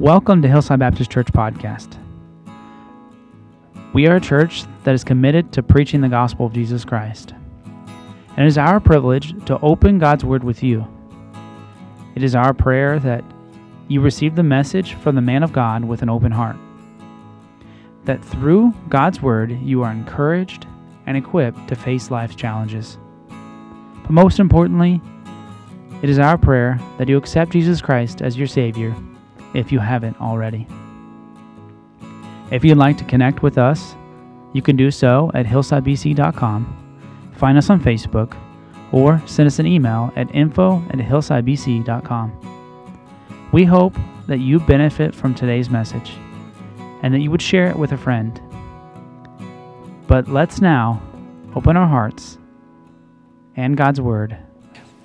Welcome to Hillside Baptist Church Podcast. We are a church that is committed to preaching the gospel of Jesus Christ. And it is our privilege to open God's Word with you. It is our prayer that you receive the message from the man of God with an open heart. That through God's Word, you are encouraged and equipped to face life's challenges. But most importantly, it is our prayer that you accept Jesus Christ as your Savior if you haven't already. If you'd like to connect with us, you can do so at hillsidebc.com, find us on Facebook, or send us an email at info at hillsidebc.com. We hope that you benefit from today's message and that you would share it with a friend. But let's now open our hearts and God's Word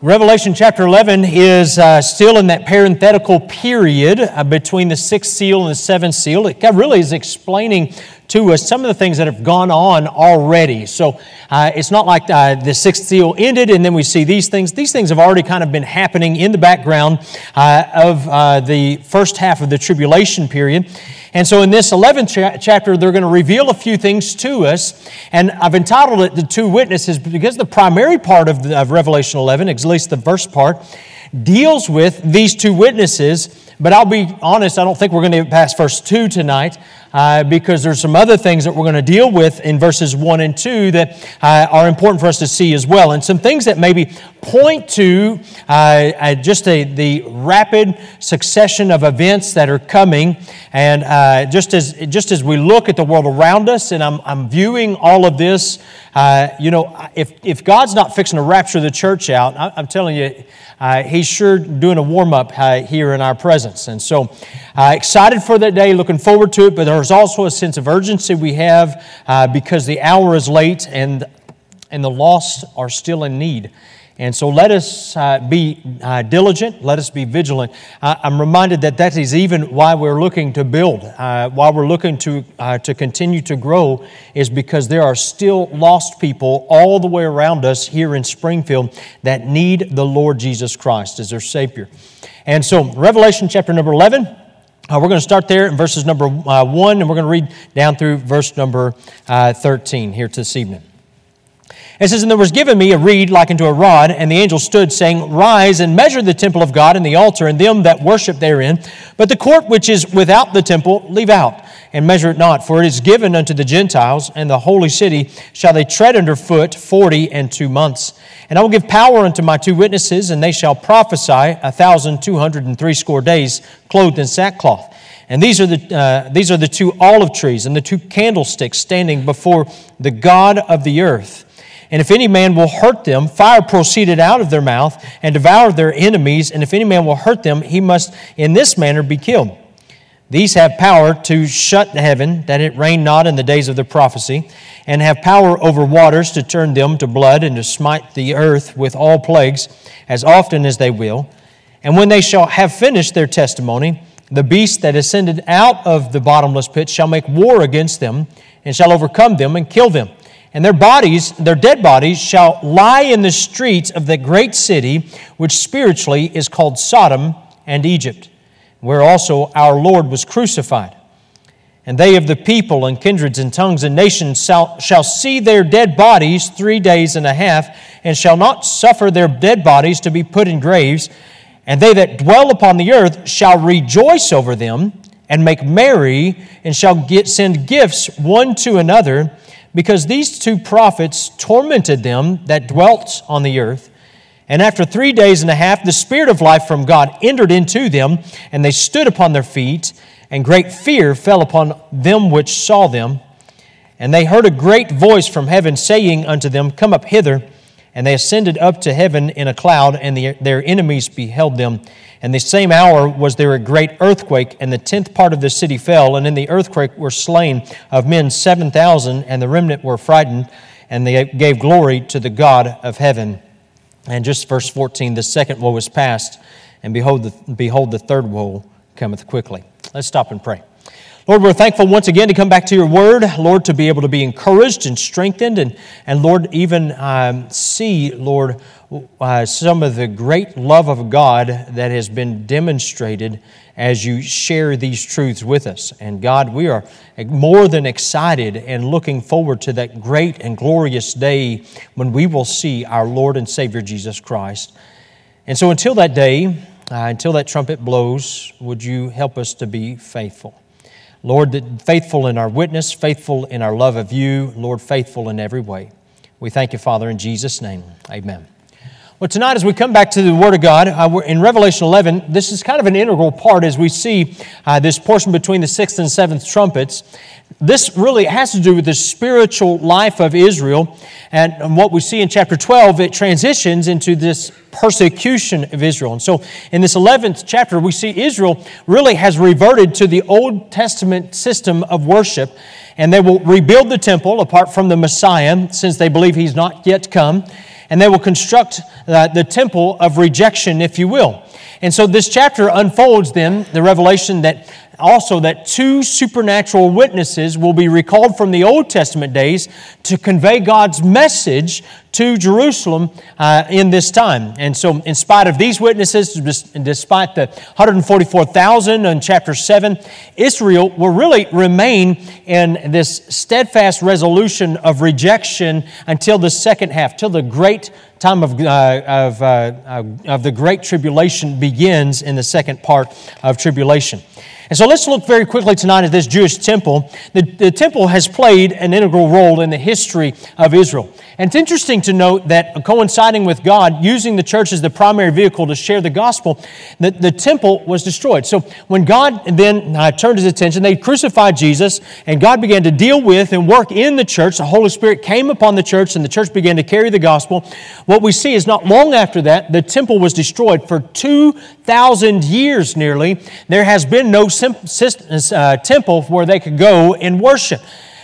Revelation chapter 11 is uh, still in that parenthetical period uh, between the sixth seal and the seventh seal. It really is explaining to us some of the things that have gone on already. So uh, it's not like uh, the sixth seal ended and then we see these things. These things have already kind of been happening in the background uh, of uh, the first half of the tribulation period. And so in this 11th cha- chapter, they're going to reveal a few things to us. And I've entitled it The Two Witnesses because the primary part of, of Revelation 11, at least the first part, deals with these two witnesses. But I'll be honest, I don't think we're going to past verse 2 tonight uh, because there's some other things that we're going to deal with in verses 1 and 2 that uh, are important for us to see as well. And some things that maybe point to uh, uh just a, the rapid succession of events that are coming. And uh, just, as, just as we look at the world around us, and I'm, I'm viewing all of this, uh, you know, if, if God's not fixing to rapture the church out, I, I'm telling you, he's sure doing a warm up here in our presence. And so, excited for that day, looking forward to it, but there's also a sense of urgency we have uh, because the hour is late and, and the lost are still in need. And so let us uh, be uh, diligent, let us be vigilant. Uh, I'm reminded that that is even why we're looking to build, uh, why we're looking to, uh, to continue to grow, is because there are still lost people all the way around us here in Springfield that need the Lord Jesus Christ as their Savior. And so, Revelation chapter number 11. Uh, we're going to start there in verses number uh, 1, and we're going to read down through verse number uh, 13 here this evening. It says, And there was given me a reed like unto a rod, and the angel stood, saying, Rise and measure the temple of God and the altar, and them that worship therein. But the court which is without the temple, leave out, and measure it not. For it is given unto the Gentiles, and the holy city shall they tread under foot forty and two months. And I will give power unto my two witnesses, and they shall prophesy a thousand two hundred and threescore days, clothed in sackcloth. And these are, the, uh, these are the two olive trees and the two candlesticks standing before the God of the earth. And if any man will hurt them, fire proceeded out of their mouth and devoured their enemies. And if any man will hurt them, he must in this manner be killed. These have power to shut the heaven, that it rain not in the days of their prophecy, and have power over waters to turn them to blood and to smite the earth with all plagues as often as they will. And when they shall have finished their testimony, the beast that ascended out of the bottomless pit shall make war against them and shall overcome them and kill them and their bodies, their dead bodies, shall lie in the streets of the great city, which spiritually is called Sodom and Egypt, where also our Lord was crucified. And they of the people and kindreds and tongues and nations shall, see their dead bodies three days and a half, and shall not suffer their dead bodies to be put in graves. And they that dwell upon the earth shall rejoice over them and make merry, and shall get, send gifts one to another because these two prophets tormented them that dwelt on the earth. And after three days and a half, the Spirit of life from God entered into them, and they stood upon their feet, and great fear fell upon them which saw them. And they heard a great voice from heaven saying unto them, Come up hither. And they ascended up to heaven in a cloud, and the, their enemies beheld them. And the same hour was there a great earthquake, and the tenth part of the city fell. And in the earthquake were slain of men seven thousand, and the remnant were frightened, and they gave glory to the God of heaven. And just verse 14 the second woe is past, and behold, the, behold, the third woe cometh quickly. Let's stop and pray. Lord, we're thankful once again to come back to your word, Lord, to be able to be encouraged and strengthened, and, and Lord, even um, see, Lord, uh, some of the great love of God that has been demonstrated as you share these truths with us. And God, we are more than excited and looking forward to that great and glorious day when we will see our Lord and Savior Jesus Christ. And so until that day, uh, until that trumpet blows, would you help us to be faithful? Lord, faithful in our witness, faithful in our love of you, Lord, faithful in every way. We thank you, Father, in Jesus' name. Amen. Well, tonight, as we come back to the Word of God, uh, in Revelation 11, this is kind of an integral part as we see uh, this portion between the sixth and seventh trumpets. This really has to do with the spiritual life of Israel. And what we see in chapter 12, it transitions into this persecution of Israel. And so in this 11th chapter, we see Israel really has reverted to the Old Testament system of worship. And they will rebuild the temple apart from the Messiah, since they believe he's not yet come. And they will construct uh, the temple of rejection, if you will. And so this chapter unfolds then the revelation that also that two supernatural witnesses will be recalled from the Old Testament days to convey God's message to Jerusalem uh, in this time. And so, in spite of these witnesses, despite the 144,000 in chapter 7, Israel will really remain in this steadfast resolution of rejection until the second half, till the great time of, uh, of, uh, of the great tribulation begins in the second part of tribulation. And so let's look very quickly tonight at this Jewish temple. The, the temple has played an integral role in the history of Israel. And it's interesting to note that coinciding with God using the church as the primary vehicle to share the gospel, that the temple was destroyed. So when God then uh, turned his attention, they crucified Jesus, and God began to deal with and work in the church. The Holy Spirit came upon the church, and the church began to carry the gospel. What we see is not long after that, the temple was destroyed. For 2,000 years nearly, there has been no temple where they could go and worship.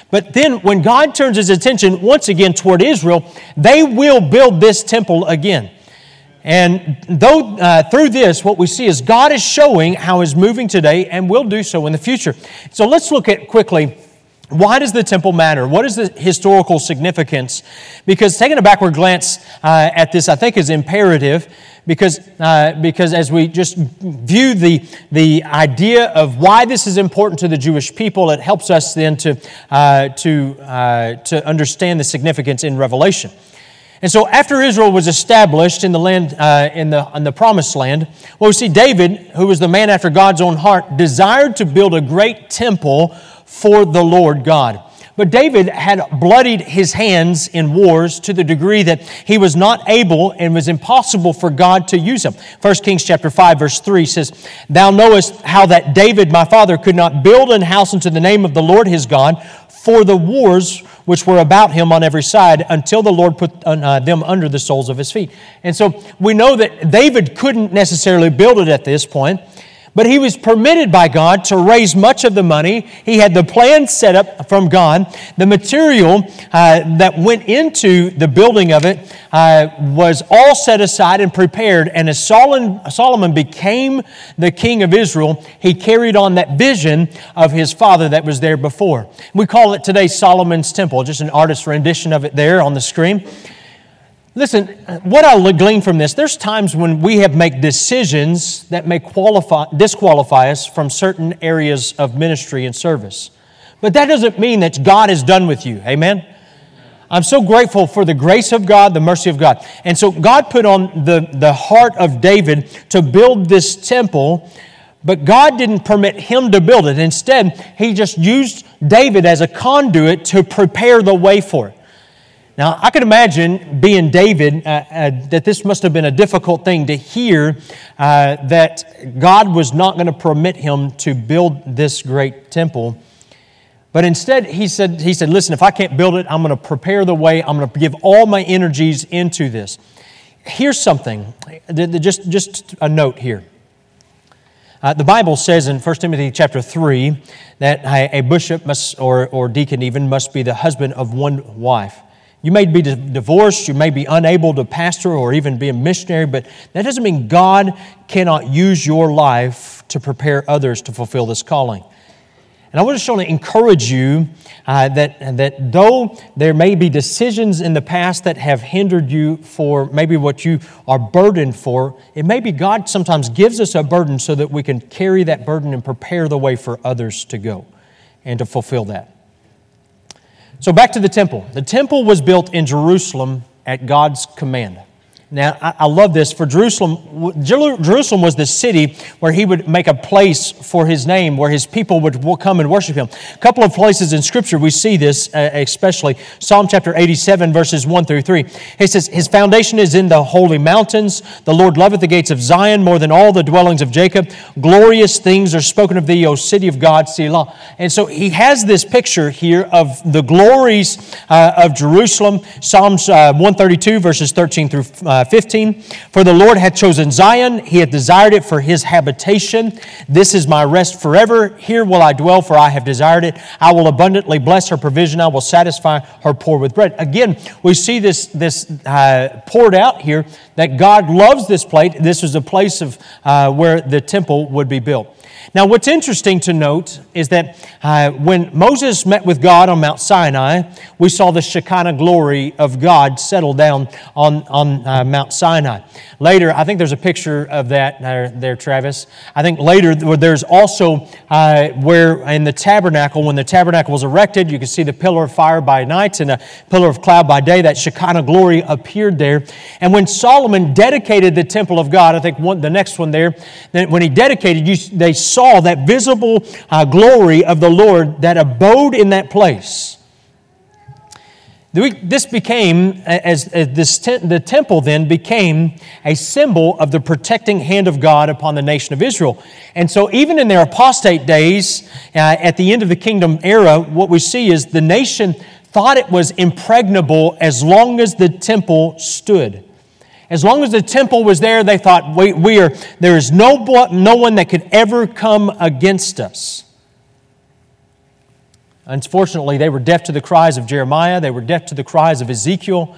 But then, when God turns his attention once again toward Israel, they will build this temple again. And though uh, through this, what we see is God is showing how He's moving today and will do so in the future. So let's look at quickly why does the temple matter? What is the historical significance? Because taking a backward glance uh, at this, I think, is imperative because, uh, because as we just view the, the idea of why this is important to the Jewish people, it helps us then to, uh, to, uh, to understand the significance in Revelation. And so, after Israel was established in the land, uh, in, the, in the promised land, well, we see David, who was the man after God's own heart, desired to build a great temple for the Lord God. But David had bloodied his hands in wars to the degree that he was not able and was impossible for God to use him. 1 Kings chapter 5 verse 3 says, Thou knowest how that David my father could not build an house unto the name of the Lord his God for the wars which were about him on every side until the Lord put uh, them under the soles of his feet. And so we know that David couldn't necessarily build it at this point. But he was permitted by God to raise much of the money. He had the plan set up from God. The material uh, that went into the building of it uh, was all set aside and prepared. And as Solomon, Solomon became the king of Israel, he carried on that vision of his father that was there before. We call it today Solomon's Temple, just an artist's rendition of it there on the screen. Listen, what I glean from this, there's times when we have made decisions that may qualify, disqualify us from certain areas of ministry and service. But that doesn't mean that God is done with you. Amen? I'm so grateful for the grace of God, the mercy of God. And so God put on the, the heart of David to build this temple, but God didn't permit him to build it. Instead, he just used David as a conduit to prepare the way for it. Now, I can imagine being David, uh, uh, that this must have been a difficult thing to hear uh, that God was not going to permit him to build this great temple. But instead, he said, he said, Listen, if I can't build it, I'm going to prepare the way, I'm going to give all my energies into this. Here's something, just, just a note here. Uh, the Bible says in 1 Timothy chapter 3 that a, bishop must, or, or deacon even, must be the husband of one wife. You may be divorced, you may be unable to pastor or even be a missionary, but that doesn't mean God cannot use your life to prepare others to fulfill this calling. And I just want to encourage you uh, that, that though there may be decisions in the past that have hindered you for maybe what you are burdened for, it may be God sometimes gives us a burden so that we can carry that burden and prepare the way for others to go and to fulfill that. So back to the temple. The temple was built in Jerusalem at God's command. Now, I, I, love this. For Jerusalem, Jerusalem was the city where he would make a place for his name, where his people would come and worship him. A couple of places in Scripture we see this, uh, especially Psalm chapter 87, verses 1 through 3. He says, His foundation is in the holy mountains. The Lord loveth the gates of Zion more than all the dwellings of Jacob. Glorious things are spoken of thee, O city of God, Selah. And so he has this picture here of the glories uh, of Jerusalem. Psalms uh, 132, verses 13 through uh, 15. For the Lord hath chosen Zion, he hath desired it for his habitation. This is my rest forever. Here will I dwell, for I have desired it. I will abundantly bless her provision. I will satisfy her poor with bread. Again, we see this, this uh, poured out here that God loves this place. This was a place of uh, where the temple would be built. Now, what's interesting to note is that uh, when Moses met with God on Mount Sinai, we saw the Shekinah glory of God settle down on, on uh, Mount Sinai. Later, I think there's a picture of that there, there Travis. I think later there's also uh, where in the tabernacle, when the tabernacle was erected, you can see the pillar of fire by night and a pillar of cloud by day. That Shekinah glory appeared there. And when Solomon dedicated the temple of God, I think one, the next one there, when he dedicated, you, they saw that visible uh, glory of the Lord that abode in that place. This became, as, this the temple then became a symbol of the protecting hand of God upon the nation of Israel. And so, even in their apostate days, uh, at the end of the kingdom era, what we see is the nation thought it was impregnable as long as the temple stood. As long as the temple was there, they thought, we, we are, there is no, no one that could ever come against us. Unfortunately, they were deaf to the cries of Jeremiah, they were deaf to the cries of Ezekiel.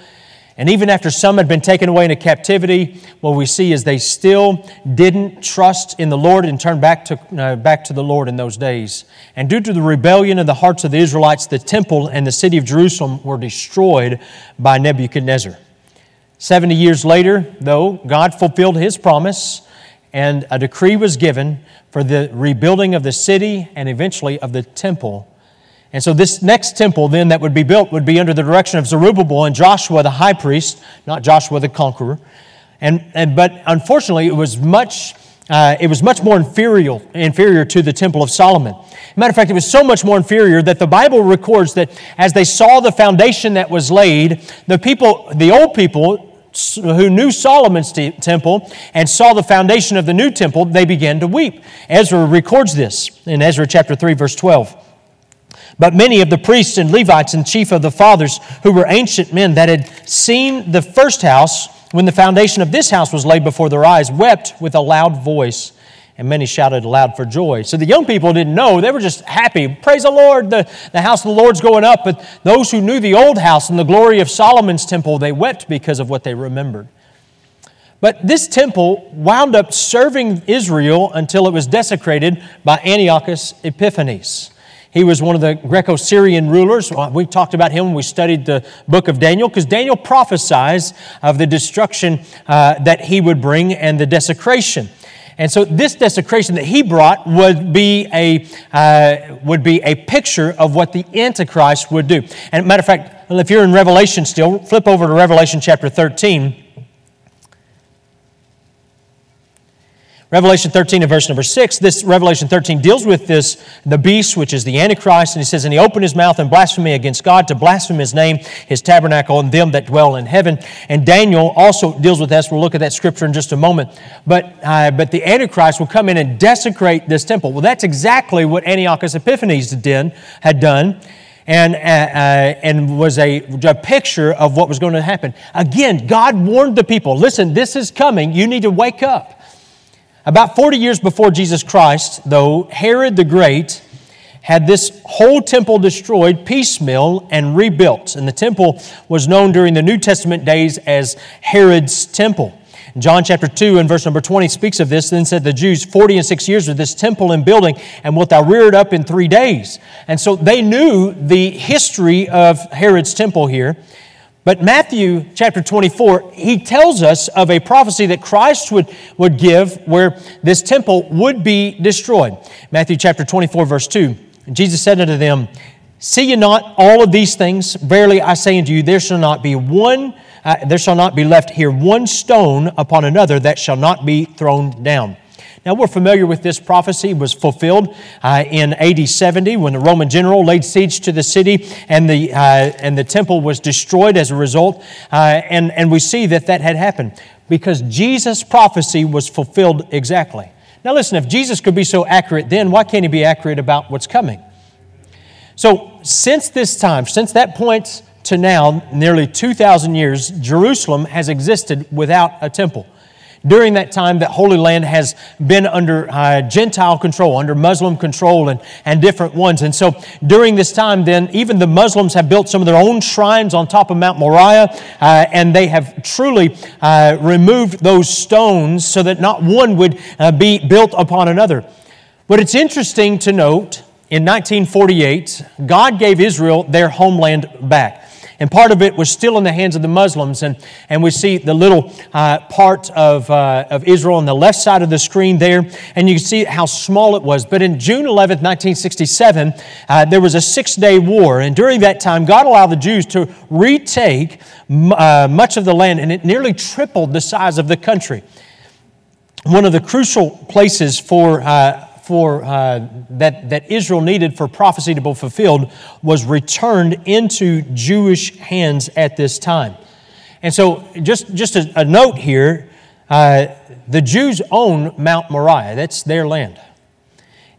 And even after some had been taken away into captivity, what we see is they still didn't trust in the Lord and turn back to, uh, back to the Lord in those days. And due to the rebellion of the hearts of the Israelites, the temple and the city of Jerusalem were destroyed by Nebuchadnezzar. 70 years later, though, God fulfilled his promise and a decree was given for the rebuilding of the city and eventually of the temple. And so, this next temple then that would be built would be under the direction of Zerubbabel and Joshua the high priest, not Joshua the conqueror. And, and, but unfortunately, it was much. Uh, it was much more inferior, inferior to the Temple of Solomon. Matter of fact, it was so much more inferior that the Bible records that as they saw the foundation that was laid, the people, the old people, who knew Solomon's temple and saw the foundation of the new temple, they began to weep. Ezra records this in Ezra chapter 3, verse 12. But many of the priests and Levites and chief of the fathers, who were ancient men that had seen the first house when the foundation of this house was laid before their eyes, wept with a loud voice and many shouted aloud for joy. So the young people didn't know. They were just happy. Praise the Lord, the, the house of the Lord's going up. But those who knew the old house and the glory of Solomon's temple, they wept because of what they remembered. But this temple wound up serving Israel until it was desecrated by Antiochus Epiphanes. He was one of the Greco Syrian rulers. We talked about him when we studied the book of Daniel, because Daniel prophesies of the destruction uh, that he would bring and the desecration. And so this desecration that he brought would be a, uh, would be a picture of what the Antichrist would do. And matter of fact, if you're in Revelation still, flip over to Revelation chapter 13. Revelation 13 and verse number 6, this Revelation 13 deals with this, the beast, which is the Antichrist, and he says, And he opened his mouth in blasphemy against God to blaspheme his name, his tabernacle, and them that dwell in heaven. And Daniel also deals with this. We'll look at that scripture in just a moment. But, uh, but the Antichrist will come in and desecrate this temple. Well, that's exactly what Antiochus Epiphanes did, had done and, uh, uh, and was a, a picture of what was going to happen. Again, God warned the people listen, this is coming. You need to wake up. About 40 years before Jesus Christ, though, Herod the Great had this whole temple destroyed piecemeal and rebuilt. And the temple was known during the New Testament days as Herod's temple. John chapter 2 and verse number 20 speaks of this. Then said the Jews, 40 and six years of this temple and building, and wilt thou rear it up in three days? And so they knew the history of Herod's temple here. But Matthew chapter 24, he tells us of a prophecy that Christ would, would give where this temple would be destroyed. Matthew chapter 24, verse 2. Jesus said unto them, See ye not all of these things? Verily I say unto you, there shall not be one, uh, there shall not be left here one stone upon another that shall not be thrown down. Now, we're familiar with this prophecy. It was fulfilled uh, in AD 70 when the Roman general laid siege to the city and the, uh, and the temple was destroyed as a result. Uh, and, and we see that that had happened because Jesus' prophecy was fulfilled exactly. Now, listen, if Jesus could be so accurate then, why can't he be accurate about what's coming? So, since this time, since that point to now, nearly 2,000 years, Jerusalem has existed without a temple. During that time, that Holy Land has been under uh, Gentile control, under Muslim control, and, and different ones. And so during this time, then, even the Muslims have built some of their own shrines on top of Mount Moriah, uh, and they have truly uh, removed those stones so that not one would uh, be built upon another. But it's interesting to note in 1948, God gave Israel their homeland back. And part of it was still in the hands of the Muslims. And, and we see the little uh, part of, uh, of Israel on the left side of the screen there. And you can see how small it was. But in June 11, 1967, uh, there was a six day war. And during that time, God allowed the Jews to retake uh, much of the land. And it nearly tripled the size of the country. One of the crucial places for uh, for, uh, that, that Israel needed for prophecy to be fulfilled was returned into Jewish hands at this time. And so, just, just a, a note here uh, the Jews own Mount Moriah, that's their land.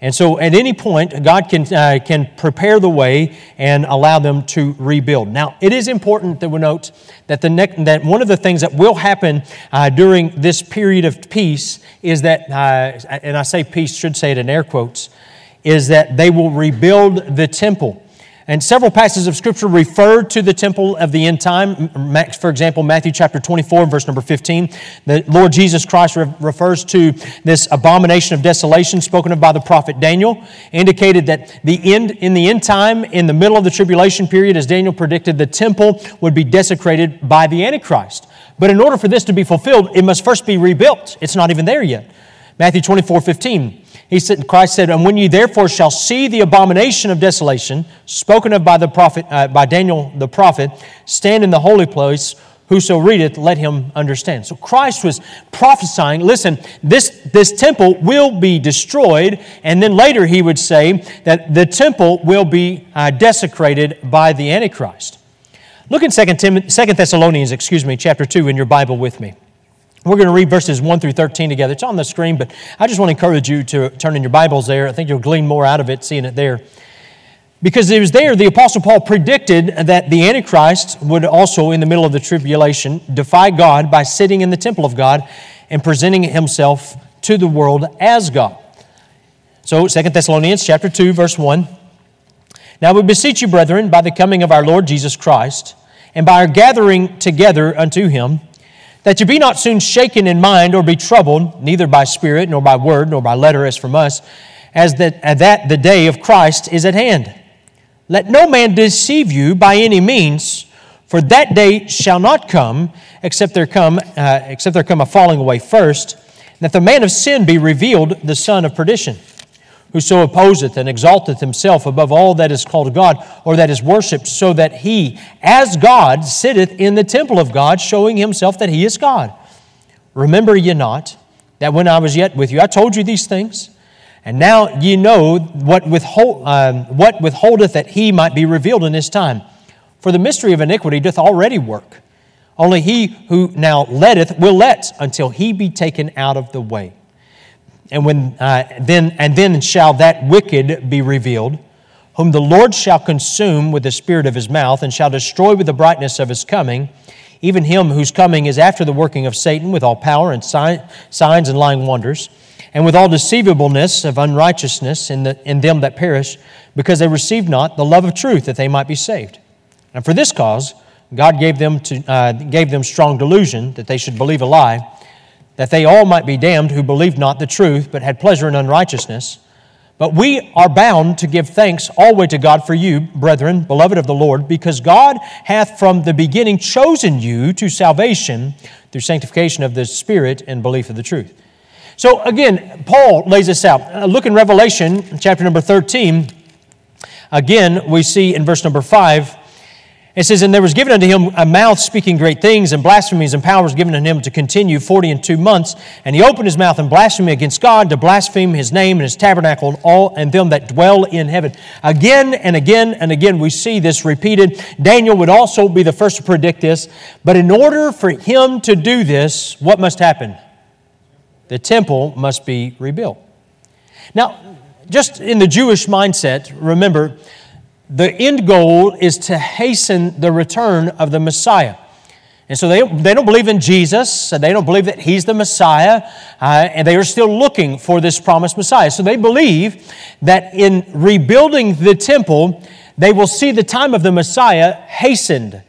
And so at any point, God can, uh, can prepare the way and allow them to rebuild. Now, it is important that we note that, the that one of the things that will happen uh, during this period of peace is that, uh, and I say peace, should say it in air quotes, is that they will rebuild the temple. And several passages of Scripture refer to the temple of the end time. For example, Matthew chapter 24, verse number 15. The Lord Jesus Christ refers to this abomination of desolation spoken of by the prophet Daniel, indicated that the end, in the end time, in the middle of the tribulation period, as Daniel predicted, the temple would be desecrated by the Antichrist. But in order for this to be fulfilled, it must first be rebuilt. It's not even there yet. Matthew 24, 15. He said, Christ said, And when you therefore shall see the abomination of desolation, spoken of by the prophet, uh, by Daniel the prophet, stand in the holy place, whoso readeth, let him understand. So Christ was prophesying, listen, this, this temple will be destroyed, and then later he would say that the temple will be uh, desecrated by the Antichrist. Look in 2 Thessalonians, excuse me, chapter 2 in your Bible with me. We're going to read verses 1 through 13 together. It's on the screen, but I just want to encourage you to turn in your Bibles there. I think you'll glean more out of it seeing it there. Because it was there, the Apostle Paul predicted that the Antichrist would also, in the middle of the tribulation, defy God by sitting in the temple of God and presenting himself to the world as God. So, 2 Thessalonians chapter 2, verse 1. Now we beseech you, brethren, by the coming of our Lord Jesus Christ, and by our gathering together unto him, that you be not soon shaken in mind or be troubled, neither by spirit, nor by word, nor by letter as from us, as that, that the day of Christ is at hand. Let no man deceive you by any means, for that day shall not come, except there come, uh, except there come a falling away first, that the man of sin be revealed, the son of perdition Whoso opposeth and exalteth himself above all that is called God or that is worshipped, so that he, as God, sitteth in the temple of God, showing himself that he is God. Remember ye not that when I was yet with you, I told you these things? And now ye know what, withhold, um, what withholdeth that he might be revealed in his time. For the mystery of iniquity doth already work. Only he who now letteth will let until he be taken out of the way. And, when, uh, then, and then shall that wicked be revealed, whom the Lord shall consume with the spirit of his mouth, and shall destroy with the brightness of his coming, even him whose coming is after the working of Satan, with all power and signs and lying wonders, and with all deceivableness of unrighteousness in, the, in them that perish, because they received not the love of truth that they might be saved. And for this cause, God gave them, to, uh, gave them strong delusion that they should believe a lie that they all might be damned who believed not the truth, but had pleasure in unrighteousness. But we are bound to give thanks always to God for you, brethren, beloved of the Lord, because God hath from the beginning chosen you to salvation through sanctification of the Spirit and belief of the truth. So again, Paul lays this out. Uh, look in Revelation chapter number 13. Again, we see in verse number 5 it says, And there was given unto him a mouth speaking great things, and blasphemies and powers given unto him to continue forty and two months. And he opened his mouth in blasphemy against God, to blaspheme his name and his tabernacle, and all and them that dwell in heaven. Again and again and again, we see this repeated. Daniel would also be the first to predict this. But in order for him to do this, what must happen? The temple must be rebuilt. Now, just in the Jewish mindset, remember, the end goal is to hasten the return of the Messiah. And so they, they don't believe in Jesus, they don't believe that He's the Messiah, uh, and they are still looking for this promised Messiah. So they believe that in rebuilding the temple, they will see the time of the Messiah hastened.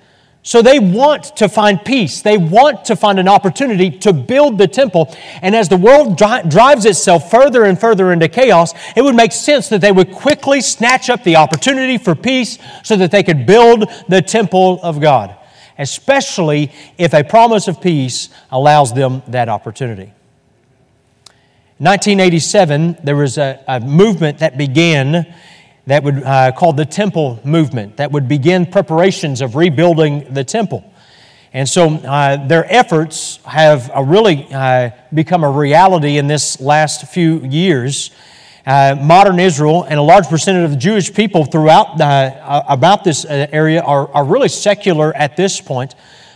So they want to find peace. They want to find an opportunity to build the temple. And as the world dri- drives itself further and further into chaos, it would make sense that they would quickly snatch up the opportunity for peace so that they could build the temple of God, especially if a promise of peace allows them that opportunity. In 1987, there was a, a movement that began that would uh, called the temple movement that would begin preparations of rebuilding the temple. And so uh, their efforts have uh, really uh, become a reality in this last few years. Uh, modern israel and a large percentage of the jewish people throughout uh, about this area are, are really secular at this point.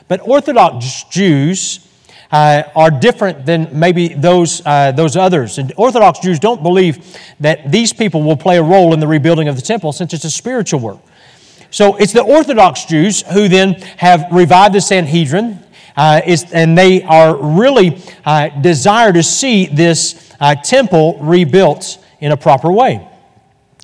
But orthodox jews uh, are different than maybe those, uh, those others. And Orthodox Jews don't believe that these people will play a role in the rebuilding of the temple since it's a spiritual work. So it's the Orthodox Jews who then have revived the Sanhedrin, uh, and they are really uh, desire to see this uh, temple rebuilt in a proper way.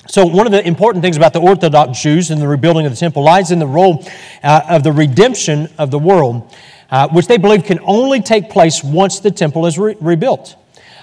So, one of the important things about the Orthodox Jews and the rebuilding of the temple lies in the role uh, of the redemption of the world uh, which they believe can only take place once the temple is re- rebuilt.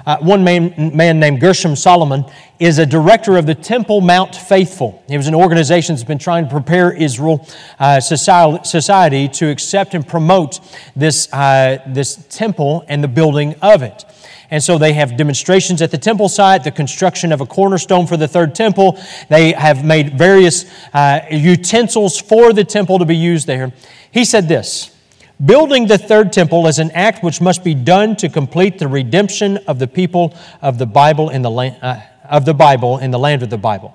Uh, one man, man, named Gershon Salomon is a director of the Temple Mount Faithful. It was an organization that's been trying to prepare Israel uh, society to accept and promote this, uh, this temple and the building of it. And so they have demonstrations at the temple site, the construction of a cornerstone for the third temple. They have made various uh, utensils for the temple to be used there. He said this Building the third temple is an act which must be done to complete the redemption of the people of the Bible in the land, uh, of the Bible in the land of the Bible.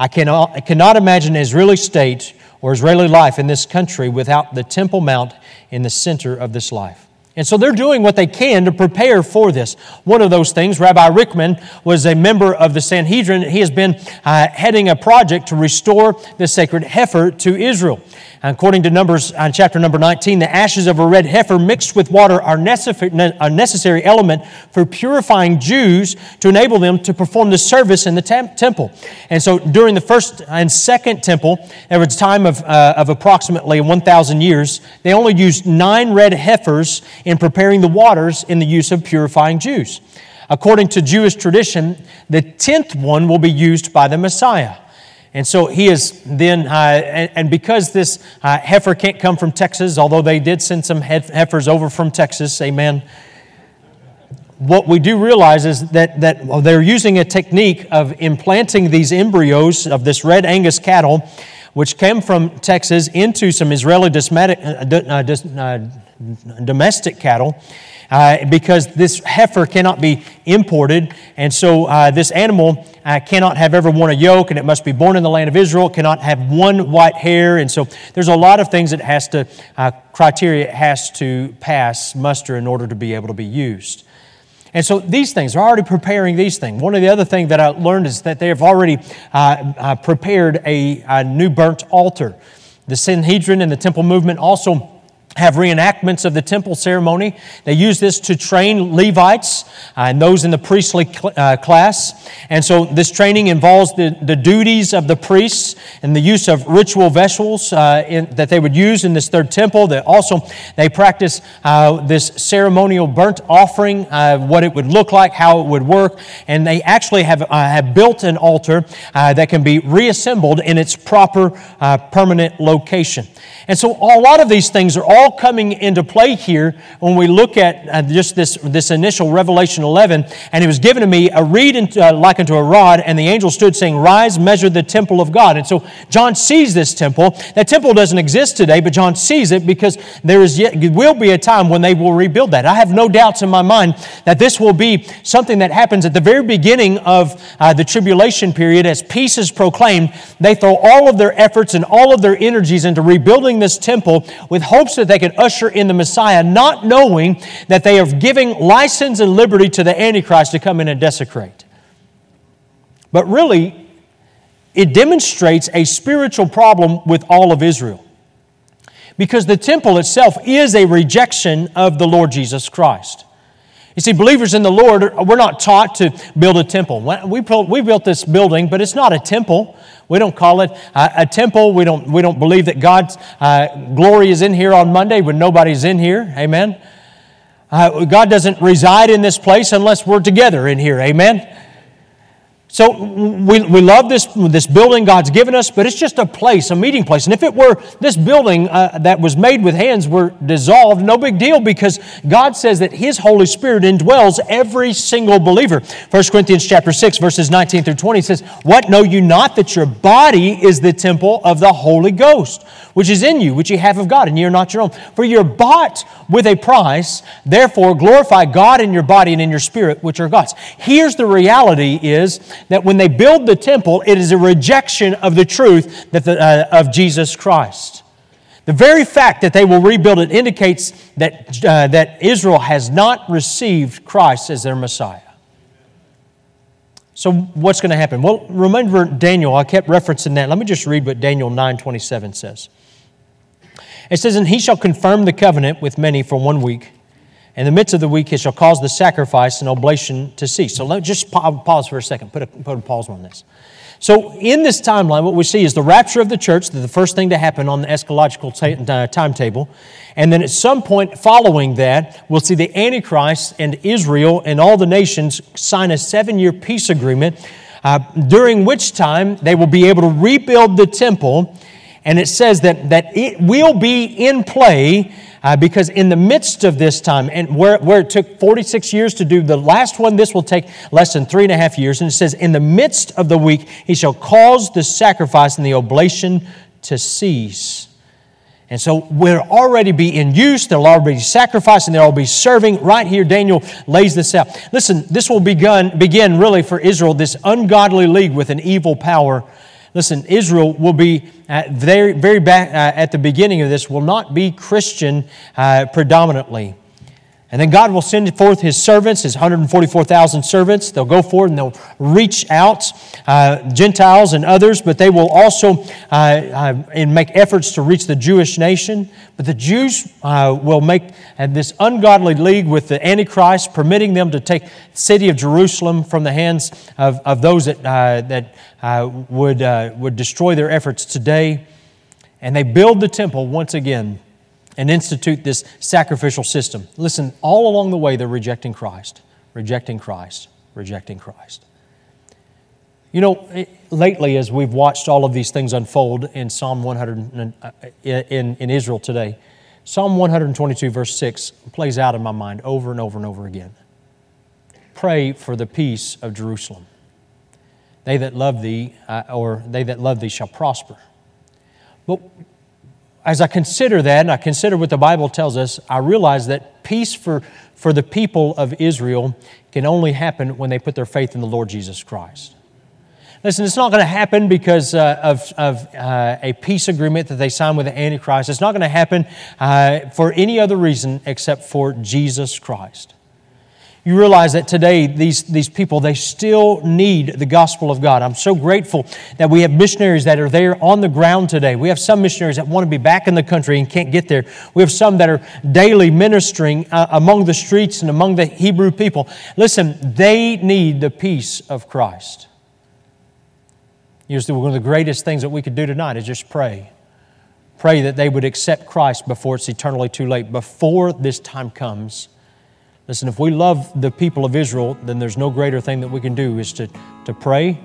I cannot, I cannot imagine Israeli state or Israeli life in this country without the Temple Mount in the center of this life. And so they're doing what they can to prepare for this. One of those things, Rabbi Richman was a member of the Sanhedrin. He has been uh, heading a project to restore the sacred heifer to Israel. According to Numbers, uh, chapter number 19, the ashes of a red heifer mixed with water are a necessary element for purifying Jews to enable them to perform the service in the temple. And so during the first and second temple, there was a time of, uh, of approximately 1,000 years. They only used nine red heifers in preparing the waters in the use of purifying Jews. According to Jewish tradition, the tenth one will be used by the Messiah. And so he is then, uh, and, and, because this uh, heifer can't come from Texas, although they did send some heifers over from Texas, amen. What we do realize is that, that they're using a technique of implanting these embryos of this red Angus cattle, which came from Texas, into some Israeli domestic, uh, uh, domestic cattle uh, because this heifer cannot be imported. And so uh, this animal uh, cannot have ever worn a yoke, and it must be born in the land of Israel, cannot have one white hair. And so there's a lot of things that has to, uh, criteria it has to pass muster in order to be able to be used. And so these things, they're already preparing these things. One of the other things that I learned is that they have already uh, uh, prepared a, a, new burnt altar. The Sanhedrin and the temple movement also have reenactments of the temple ceremony. They use this to train Levites uh, and those in the priestly cl- uh, class. And so this training involves the, the duties of the priests and the use of ritual vessels uh, in, that they would use in this third temple. That also they practice uh, this ceremonial burnt offering, uh, what it would look like, how it would work. And they actually have, uh, have built an altar that can be reassembled in its proper permanent location. And so a lot of these things are all coming into play here when we look at uh, just this, this initial Revelation 11. And it was given to me a reed into, uh, like unto a rod, and the angel stood saying, Rise, measure the temple of God. And so John sees this temple. That temple doesn't exist today, but John sees it because there is yet, will be a time when they will rebuild that. I have no doubts in my mind that this will be something that happens at the very beginning of uh, the tribulation period as peace is proclaimed. They throw all of their efforts and all of their energies into rebuilding this temple with hopes that they can usher in the Messiah, not knowing that they are giving license and liberty to the Antichrist to come in and desecrate. But really, it demonstrates a spiritual problem with all of Israel. Because the temple itself is a rejection of the Lord Jesus Christ. You see, believers in the Lord, we're not taught to build a temple. We built, we built this building, but it's not a temple. We don't call it a, temple. We don't, we don't believe that God's uh, glory is in here on Monday when nobody's in here. Amen. Uh, God doesn't reside in this place unless we're together in here. Amen. So we, we love this, this building God's given us, but it's just a place, a meeting place. And if it were this building uh, that was made with hands were dissolved, no big deal because God says that His Holy Spirit indwells every single believer. 1 Corinthians chapter 6, verses 19 through 20 says, What know you not that your body is the temple of the Holy Ghost, which is in you, which you have of God, and ye are not your own? For you're bought with a price, therefore glorify God in your body and in your spirit, which are God's. Here's the reality is that when they build the temple, it is a rejection of the truth that the, uh, of Jesus Christ. The very fact that they will rebuild it indicates that, uh, that Israel has not received Christ as their Messiah. So what's going to happen? Well, remember Daniel, I kept referencing that. Let me just read what Daniel 9:27 says. It says, And he shall confirm the covenant with many for one week in the midst of the week, he shall cause the sacrifice and oblation to cease. So let just pause for a second, put a, put a pause on this. So, in this timeline, what we see is the rapture of the church, the first thing to happen on the eschatological uh, timetable. And then at some point following that, we'll see the Antichrist and Israel and all the nations sign a seven year peace agreement, uh, during which time they will be able to rebuild the temple. And it says that, that it will be in play uh, because in the midst of this time, and where, where it took 46 years to do the last one, this will take less than three and a half years. And it says, In the midst of the week, he shall cause the sacrifice and the oblation to cease. And so we'll already be in use, they'll already be sacrificing, they'll all be serving. Right here, Daniel lays this out. Listen, this will begun, begin really for Israel, this ungodly league with an evil power Listen, Israel will be at very, very back uh, at the beginning of this, will not be Christian uh, predominantly. And then God will send forth his servants, his 144,000 servants. They'll go forward and they'll reach out, uh, Gentiles and others, but they will also uh, uh, and make efforts to reach the Jewish nation. But the Jews uh, will make uh, this ungodly league with the Antichrist, permitting them to take the city of Jerusalem from the hands of, of those that, uh, that would, would destroy their efforts today. And they build the temple once again and institute this sacrificial system. Listen, all along the way, they're rejecting Christ, rejecting Christ, rejecting Christ. You know, eh, lately, as we've watched all of these things unfold in Psalm 100 uh, in, in Israel today, Psalm 122, verse 6, plays out in my mind over and over and over again. Pray for the peace of Jerusalem. They that love thee, uh, or they that love thee shall prosper. But as I consider that, and I consider what the Bible tells us, I realize that peace for, for the people of Israel can only happen when they put their faith in the Lord Jesus Christ. Listen, it's not going to happen because uh, of, of uh, a peace agreement that they signed with the Antichrist. It's not going to happen uh, for any other reason except for Jesus Christ. You realize that today these, these people, they still need the gospel of God. I'm so grateful that we have missionaries that are there on the ground today. We have some missionaries that want to be back in the country and can't get there. We have some that are daily ministering uh, among the streets and among the Hebrew people. Listen, they need the peace of Christ. Usually, one of the greatest things that we could do tonight is just pray. Pray that they would accept Christ before it's eternally too late, before this time comes. Listen, if we love the people of Israel, then there's no greater thing that we can do is to, to pray,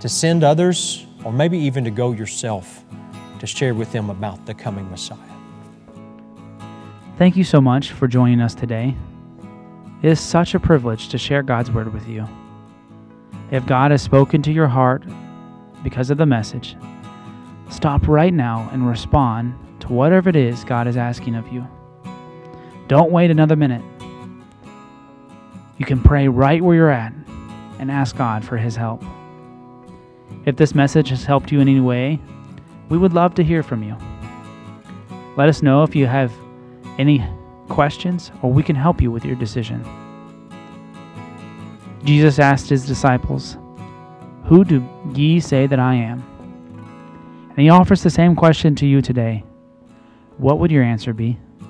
to send others, or maybe even to go yourself to share with them about the coming Messiah. Thank you so much for joining us today. It is such a privilege to share God's Word with you. If God has spoken to your heart because of the message, stop right now and respond to whatever it is God is asking of you. Don't wait another minute. You can pray right where you're at and ask God for His help. If this message has helped you in any way, we would love to hear from you. Let us know if you have any questions or we can help you with your decision. Jesus asked his disciples, Who do ye say that I am? And he offers the same question to you today. What would your answer be?